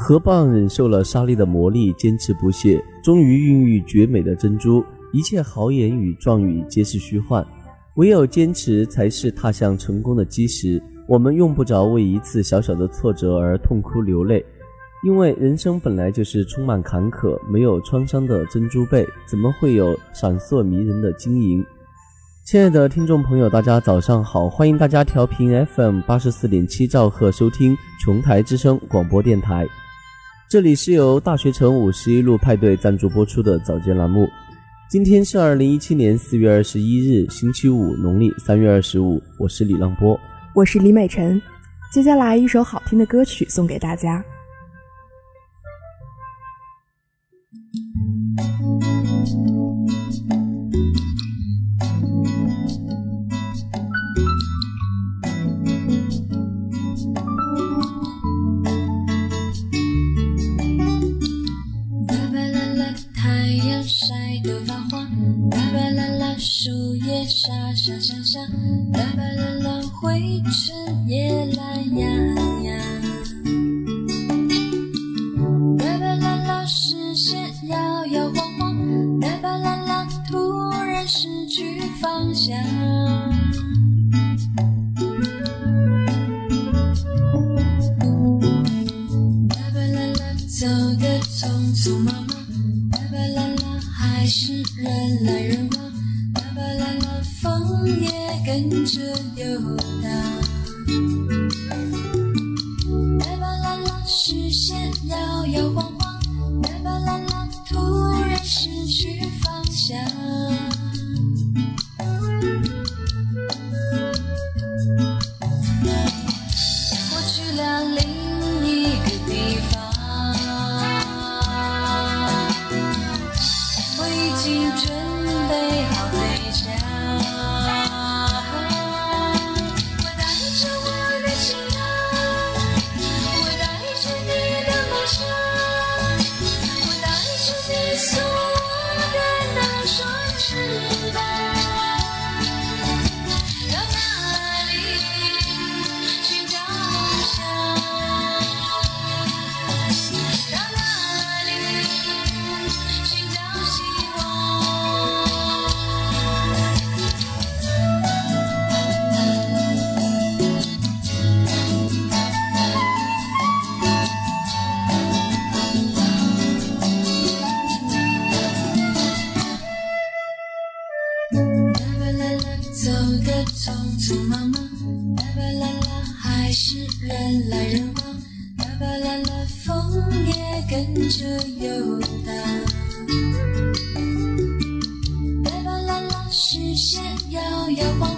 河蚌忍受了沙粒的磨砺，坚持不懈，终于孕育绝美的珍珠。一切豪言与壮语皆是虚幻，唯有坚持才是踏向成功的基石。我们用不着为一次小小的挫折而痛哭流泪，因为人生本来就是充满坎坷。没有创伤的珍珠贝，怎么会有闪烁迷人的晶莹？亲爱的听众朋友，大家早上好！欢迎大家调频 FM 八十四点七兆赫收听琼台之声广播电台。这里是由大学城五十一路派对赞助播出的早间栏目。今天是二零一七年四月二十一日，星期五，农历三月二十五。我是李浪波，我是李美晨。接下来一首好听的歌曲送给大家。沙沙沙，啦吧啦啦，灰尘也人来人往，啦吧啦啦，风也跟着游荡，啦吧啦啦，视线摇摇晃。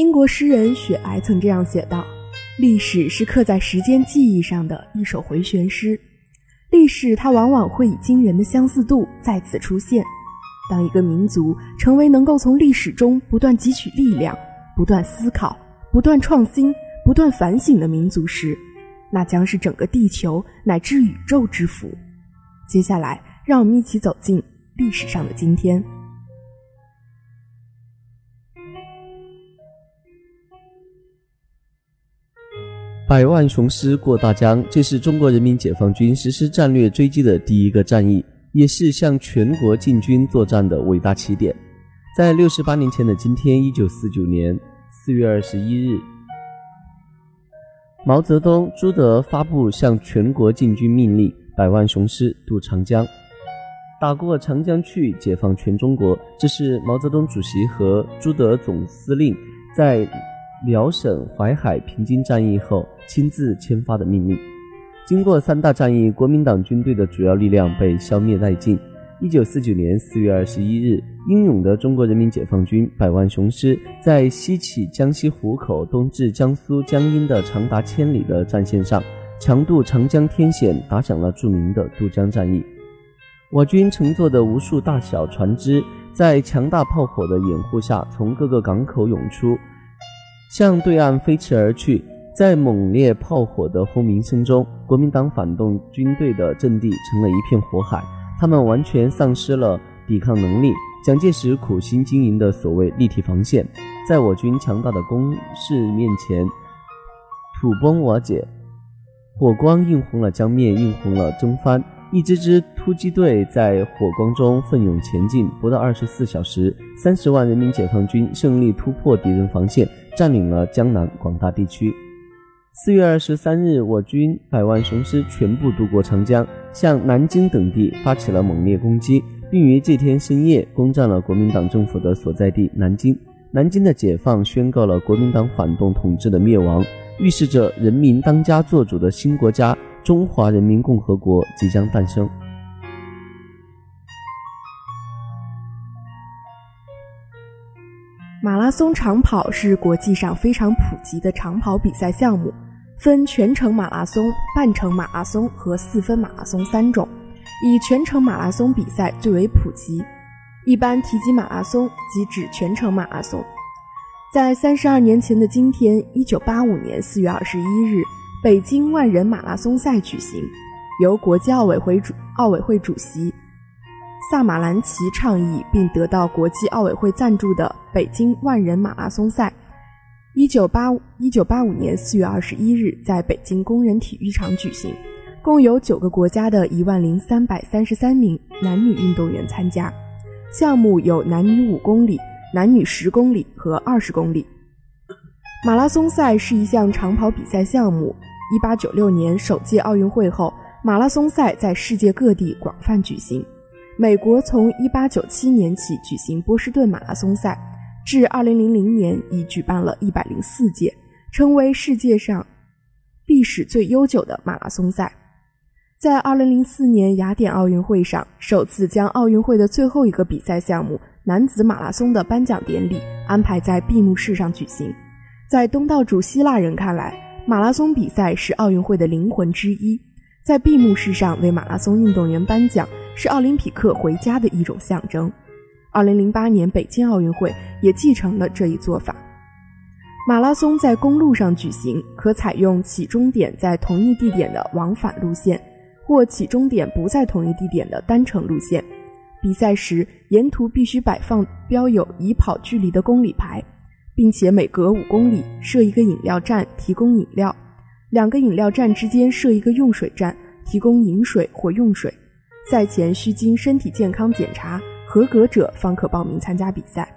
英国诗人雪莱曾这样写道：“历史是刻在时间记忆上的一首回旋诗。历史它往往会以惊人的相似度再次出现。当一个民族成为能够从历史中不断汲取力量、不断思考、不断创新、不断反省的民族时，那将是整个地球乃至宇宙之福。”接下来，让我们一起走进历史上的今天。百万雄师过大江，这是中国人民解放军实施战略追击的第一个战役，也是向全国进军作战的伟大起点。在六十八年前的今天，一九四九年四月二十一日，毛泽东、朱德发布向全国进军命令，百万雄师渡长江，打过长江去，解放全中国。这是毛泽东主席和朱德总司令在。辽沈、淮海平津战役后亲自签发的命令。经过三大战役，国民党军队的主要力量被消灭殆尽。一九四九年四月二十一日，英勇的中国人民解放军百万雄师在西起江西湖口，东至江苏江阴的长达千里的战线上，强渡长江天险，打响了著名的渡江战役。我军乘坐的无数大小船只，在强大炮火的掩护下，从各个港口涌出。向对岸飞驰而去，在猛烈炮火的轰鸣声中，国民党反动军队的阵地成了一片火海，他们完全丧失了抵抗能力。蒋介石苦心经营的所谓立体防线，在我军强大的攻势面前土崩瓦解，火光映红了江面，映红了征帆。一支支突击队在火光中奋勇前进，不到二十四小时，三十万人民解放军胜利突破敌人防线，占领了江南广大地区。四月二十三日，我军百万雄师全部渡过长江，向南京等地发起了猛烈攻击，并于这天深夜攻占了国民党政府的所在地南京。南京的解放宣告了国民党反动统治的灭亡，预示着人民当家作主的新国家。中华人民共和国即将诞生。马拉松长跑是国际上非常普及的长跑比赛项目，分全程马拉松、半程马拉松和四分马拉松三种，以全程马拉松比赛最为普及。一般提及马拉松，即指全程马拉松。在三十二年前的今天，一九八五年四月二十一日。北京万人马拉松赛举行，由国际奥委会主奥委会主席萨马兰奇倡议并得到国际奥委会赞助的北京万人马拉松赛，一九八一九八五年四月二十一日在北京工人体育场举行，共有九个国家的一万零三百三十三名男女运动员参加，项目有男女五公里、男女十公里和二十公里。马拉松赛是一项长跑比赛项目。一八九六年首届奥运会后，马拉松赛在世界各地广泛举行。美国从一八九七年起举行波士顿马拉松赛，至二零零零年已举办了一百零四届，成为世界上历史最悠久的马拉松赛。在二零零四年雅典奥运会上，首次将奥运会的最后一个比赛项目男子马拉松的颁奖典礼安排在闭幕式上举行。在东道主希腊人看来，马拉松比赛是奥运会的灵魂之一，在闭幕式上为马拉松运动员颁奖，是奥林匹克回家的一种象征。二零零八年北京奥运会也继承了这一做法。马拉松在公路上举行，可采用起终点在同一地点的往返路线，或起终点不在同一地点的单程路线。比赛时，沿途必须摆放标有已跑距离的公里牌。并且每隔五公里设一个饮料站提供饮料，两个饮料站之间设一个用水站提供饮水或用水。赛前需经身体健康检查，合格者方可报名参加比赛。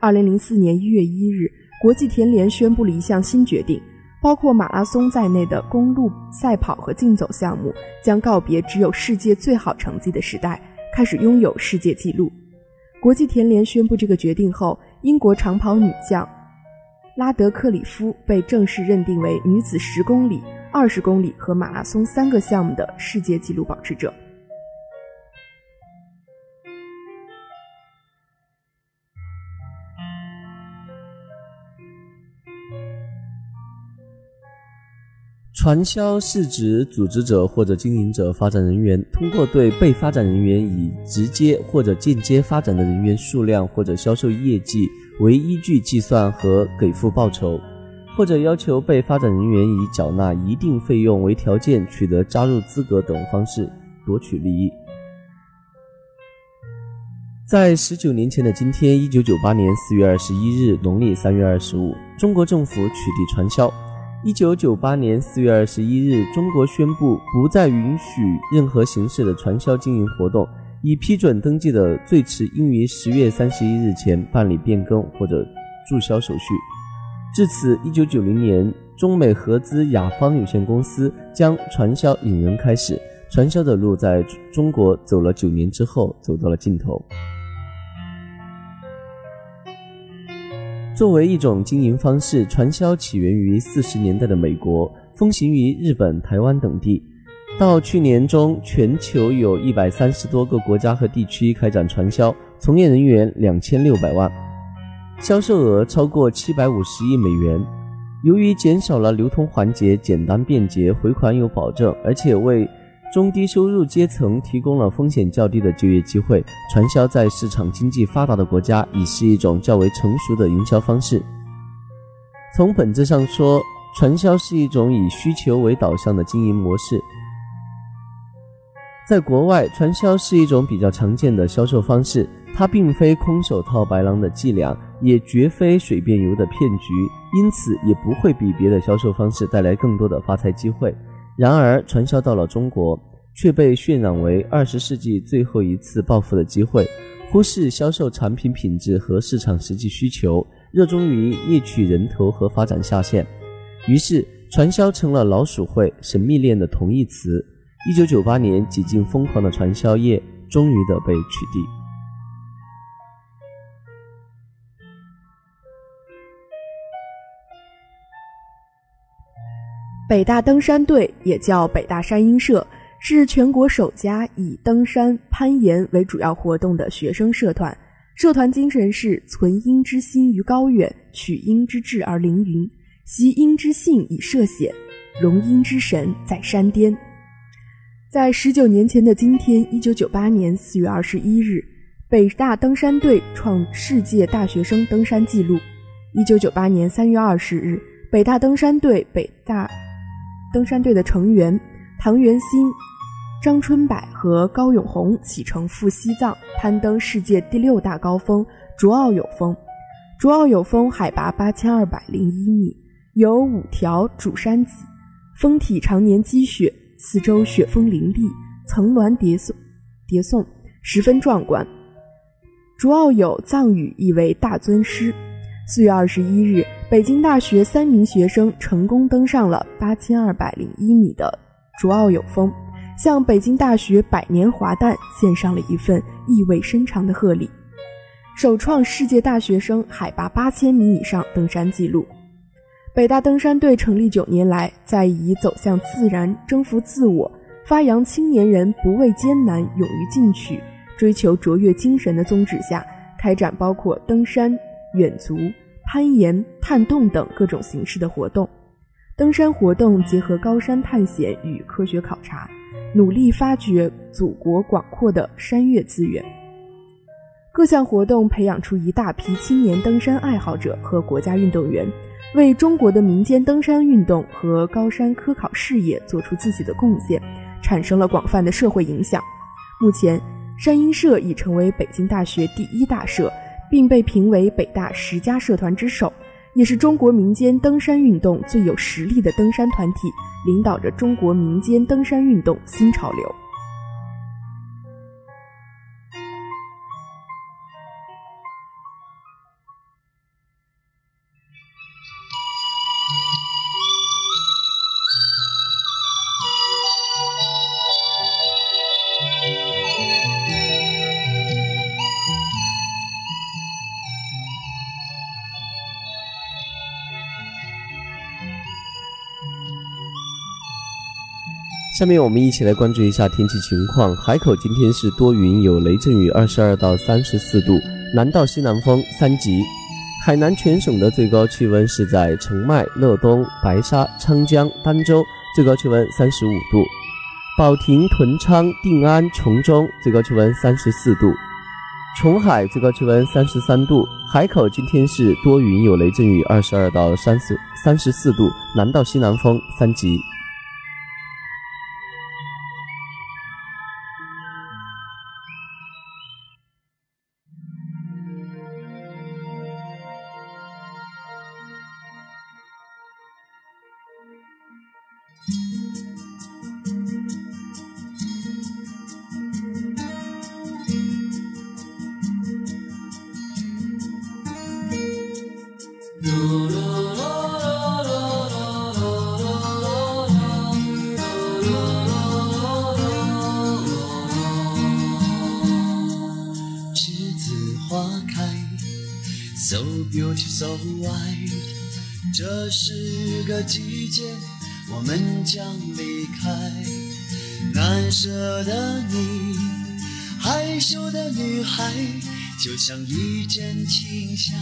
二零零四年一月一日，国际田联宣布了一项新决定，包括马拉松在内的公路赛跑和竞走项目将告别只有世界最好成绩的时代，开始拥有世界纪录。国际田联宣布这个决定后。英国长跑女将拉德克里夫被正式认定为女子十公里、二十公里和马拉松三个项目的世界纪录保持者。传销是指组织者或者经营者、发展人员通过对被发展人员以直接或者间接发展的人员数量或者销售业绩为依据计算和给付报酬，或者要求被发展人员以缴纳一定费用为条件取得加入资格等方式夺取利益。在十九年前的今天，一九九八年四月二十一日，农历三月二十五，中国政府取缔传销。一九九八年四月二十一日，中国宣布不再允许任何形式的传销经营活动，已批准登记的最迟应于十月三十一日前办理变更或者注销手续。至此，一九九零年，中美合资雅芳有限公司将传销引人开始，传销的路在中国走了九年之后，走到了尽头。作为一种经营方式，传销起源于四十年代的美国，风行于日本、台湾等地。到去年中，全球有一百三十多个国家和地区开展传销，从业人员两千六百万，销售额超过七百五十亿美元。由于减少了流通环节，简单便捷，回款有保证，而且为中低收入阶层提供了风险较低的就业机会。传销在市场经济发达的国家已是一种较为成熟的营销方式。从本质上说，传销是一种以需求为导向的经营模式。在国外，传销是一种比较常见的销售方式，它并非空手套白狼的伎俩，也绝非水变油的骗局，因此也不会比别的销售方式带来更多的发财机会。然而，传销到了中国，却被渲染为二十世纪最后一次暴富的机会，忽视销售产品品质和市场实际需求，热衷于猎取人头和发展下线。于是，传销成了老鼠会、神秘链的同义词。一九九八年，几近疯狂的传销业终于的被取缔。北大登山队也叫北大山鹰社，是全国首家以登山、攀岩为主要活动的学生社团。社团精神是存鹰之心于高远，取鹰之志而凌云，习鹰之性以涉险，容鹰之神在山巅。在十九年前的今天，一九九八年四月二十一日，北大登山队创世界大学生登山纪录。一九九八年三月二十日，北大登山队北大。登山队的成员唐元新、张春柏和高永红启程赴西藏攀登世界第六大高峰卓奥友峰。卓奥友峰海拔八千二百零一米，有五条主山脊，峰体常年积雪，四周雪峰林立，层峦叠送叠送，十分壮观。卓奥友藏语意为大尊师。四月二十一日。北京大学三名学生成功登上了八千二百零一米的卓奥友峰，向北京大学百年华诞献上了一份意味深长的贺礼，首创世界大学生海拔八千米以上登山记录。北大登山队成立九年来，在以走向自然、征服自我、发扬青年人不畏艰难、勇于进取、追求卓越精神的宗旨下，开展包括登山、远足。攀岩、探洞等各种形式的活动，登山活动结合高山探险与科学考察，努力发掘祖国广阔的山岳资源。各项活动培养出一大批青年登山爱好者和国家运动员，为中国的民间登山运动和高山科考事业做出自己的贡献，产生了广泛的社会影响。目前，山鹰社已成为北京大学第一大社。并被评为北大十佳社团之首，也是中国民间登山运动最有实力的登山团体，领导着中国民间登山运动新潮流。下面我们一起来关注一下天气情况。海口今天是多云有雷阵雨，二十二到三十四度，南到西南风三级。海南全省的最高气温是在澄迈、乐东、白沙、昌江、儋州最高气温三十五度；保亭、屯昌、定安、琼中最高气温三十四度；琼海最高气温三十三度；海口今天是多云有雷阵雨，二十二到三十三十四度，南到西南风三级。栀子花开 so beautiful so white 这是个季节。我们将离开。难舍的你，害羞的女孩，就像一阵清香，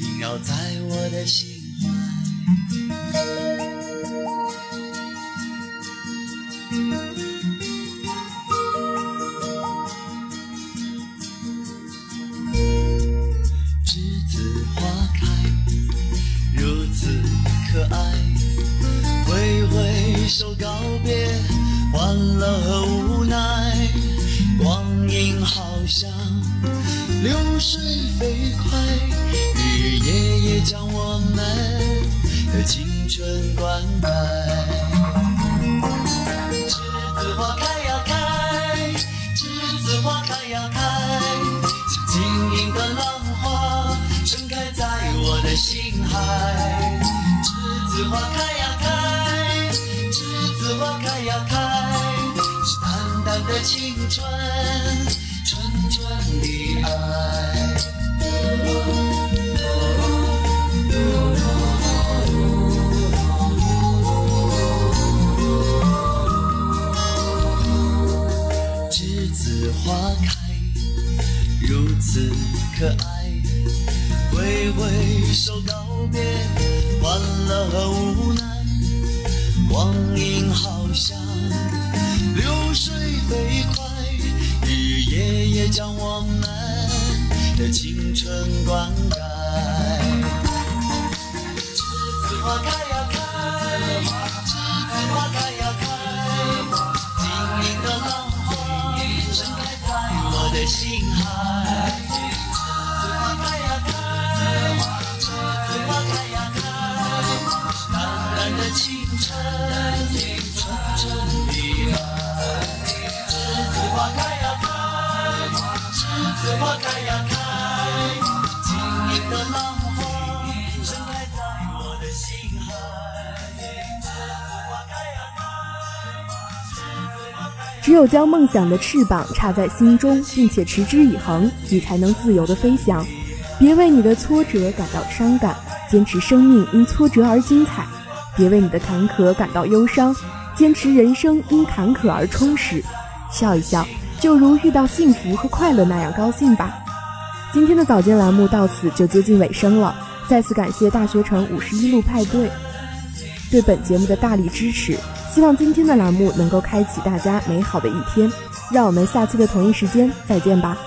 萦绕在我的心怀。流水飞快，日日夜夜将我们的青春灌溉。栀子花开呀开，栀子花开呀开，像晶莹的浪花盛开在我的心海。栀子花开呀开，栀子花开呀开，是淡淡的青春，花开，如此可爱。挥挥手告别，欢乐和无奈。光阴好像流水飞快，日日夜夜将我们的青春灌溉。栀子花开呀心海。栀子花开呀开，开呀开，淡淡的青春，纯纯只有将梦想的翅膀插在心中，并且持之以恒，你才能自由地飞翔。别为你的挫折感到伤感，坚持生命因挫折而精彩；别为你的坎坷感到忧伤，坚持人生因坎坷而充实。笑一笑，就如遇到幸福和快乐那样高兴吧。今天的早间栏目到此就接近尾声了，再次感谢大学城五十一路派对对本节目的大力支持。希望今天的栏目能够开启大家美好的一天，让我们下期的同一时间再见吧。